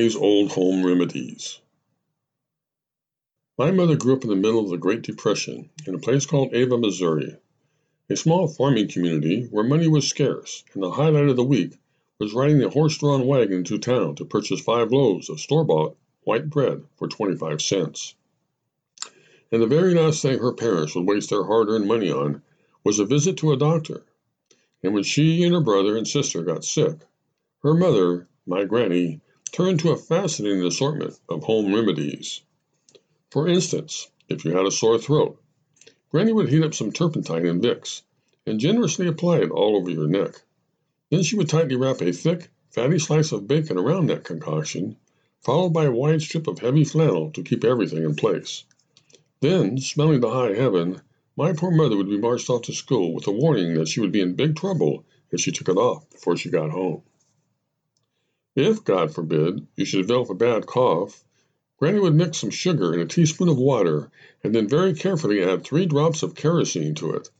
Granny's Old Home Remedies. My mother grew up in the middle of the Great Depression in a place called Ava, Missouri, a small farming community where money was scarce, and the highlight of the week was riding a horse drawn wagon to town to purchase five loaves of store bought white bread for 25 cents. And the very last thing her parents would waste their hard earned money on was a visit to a doctor. And when she and her brother and sister got sick, her mother my granny turned to a fascinating assortment of home remedies. For instance, if you had a sore throat, Granny would heat up some turpentine and Vicks and generously apply it all over your neck. Then she would tightly wrap a thick, fatty slice of bacon around that concoction, followed by a wide strip of heavy flannel to keep everything in place. Then, smelling the high heaven, my poor mother would be marched off to school with a warning that she would be in big trouble if she took it off before she got home. If, God forbid, you should develop a bad cough, Granny would mix some sugar in a teaspoon of water and then very carefully add three drops of kerosene to it.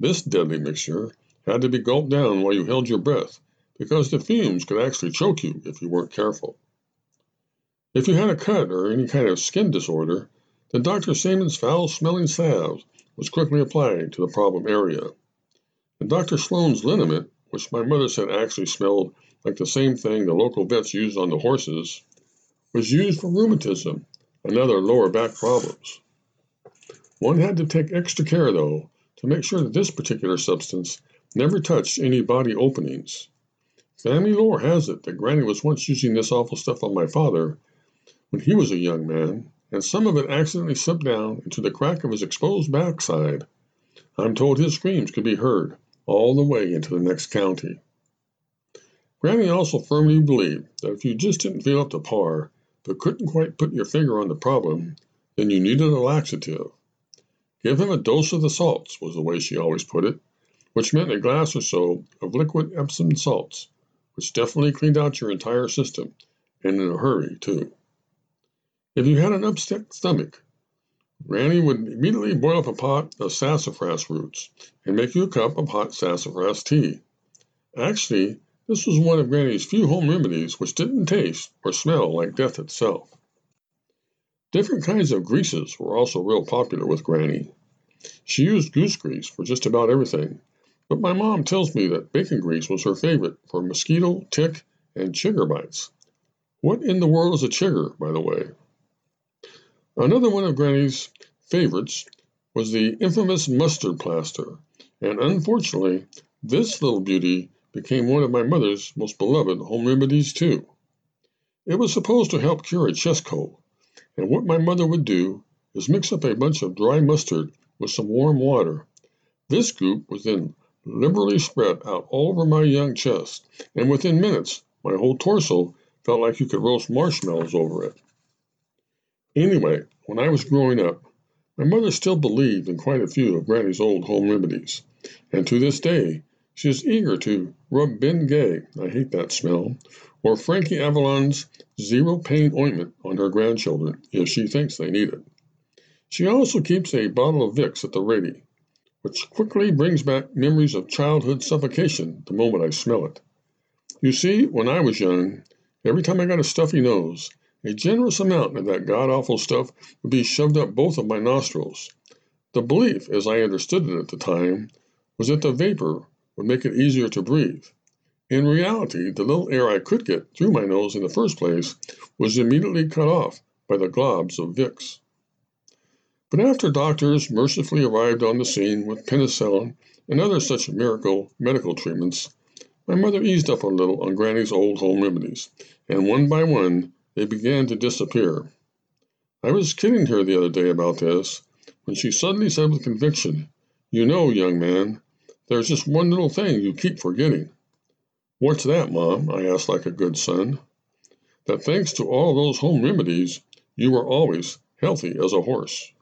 This deadly mixture had to be gulped down while you held your breath because the fumes could actually choke you if you weren't careful. If you had a cut or any kind of skin disorder, then Dr. Samon's foul smelling salve was quickly applied to the problem area. And Dr. Sloan's liniment, which my mother said actually smelled like the same thing the local vets used on the horses, was used for rheumatism and other lower back problems. One had to take extra care, though, to make sure that this particular substance never touched any body openings. Family lore has it that Granny was once using this awful stuff on my father when he was a young man, and some of it accidentally slipped down into the crack of his exposed backside. I'm told his screams could be heard all the way into the next county. Granny also firmly believed that if you just didn't feel up to par, but couldn't quite put your finger on the problem, then you needed a laxative. Give him a dose of the salts, was the way she always put it, which meant a glass or so of liquid Epsom salts, which definitely cleaned out your entire system, and in a hurry, too. If you had an upset stomach, Granny would immediately boil up a pot of sassafras roots and make you a cup of hot sassafras tea. Actually, this was one of Granny's few home remedies which didn't taste or smell like death itself. Different kinds of greases were also real popular with Granny. She used goose grease for just about everything, but my mom tells me that bacon grease was her favorite for mosquito, tick, and chigger bites. What in the world is a chigger, by the way? Another one of Granny's favorites was the infamous mustard plaster, and unfortunately, this little beauty became one of my mother's most beloved home remedies, too. It was supposed to help cure a chest cold, and what my mother would do is mix up a bunch of dry mustard with some warm water. This goop was then liberally spread out all over my young chest, and within minutes my whole torso felt like you could roast marshmallows over it. Anyway, when I was growing up, my mother still believed in quite a few of Granny's old home remedies, and to this day she is eager to rub Ben Gay, I hate that smell, or Frankie Avalon's zero pain ointment on her grandchildren if she thinks they need it. She also keeps a bottle of Vicks at the ready, which quickly brings back memories of childhood suffocation the moment I smell it. You see, when I was young, every time I got a stuffy nose, a generous amount of that god awful stuff would be shoved up both of my nostrils. The belief, as I understood it at the time, was that the vapor would make it easier to breathe. In reality, the little air I could get through my nose in the first place was immediately cut off by the globs of Vicks. But after doctors mercifully arrived on the scene with penicillin and other such miracle medical treatments, my mother eased up a little on Granny's old home remedies, and one by one they began to disappear. I was kidding her the other day about this when she suddenly said with conviction, You know, young man, there's just one little thing you keep forgetting. What's that, Mom? I asked like a good son. That thanks to all those home remedies, you are always healthy as a horse.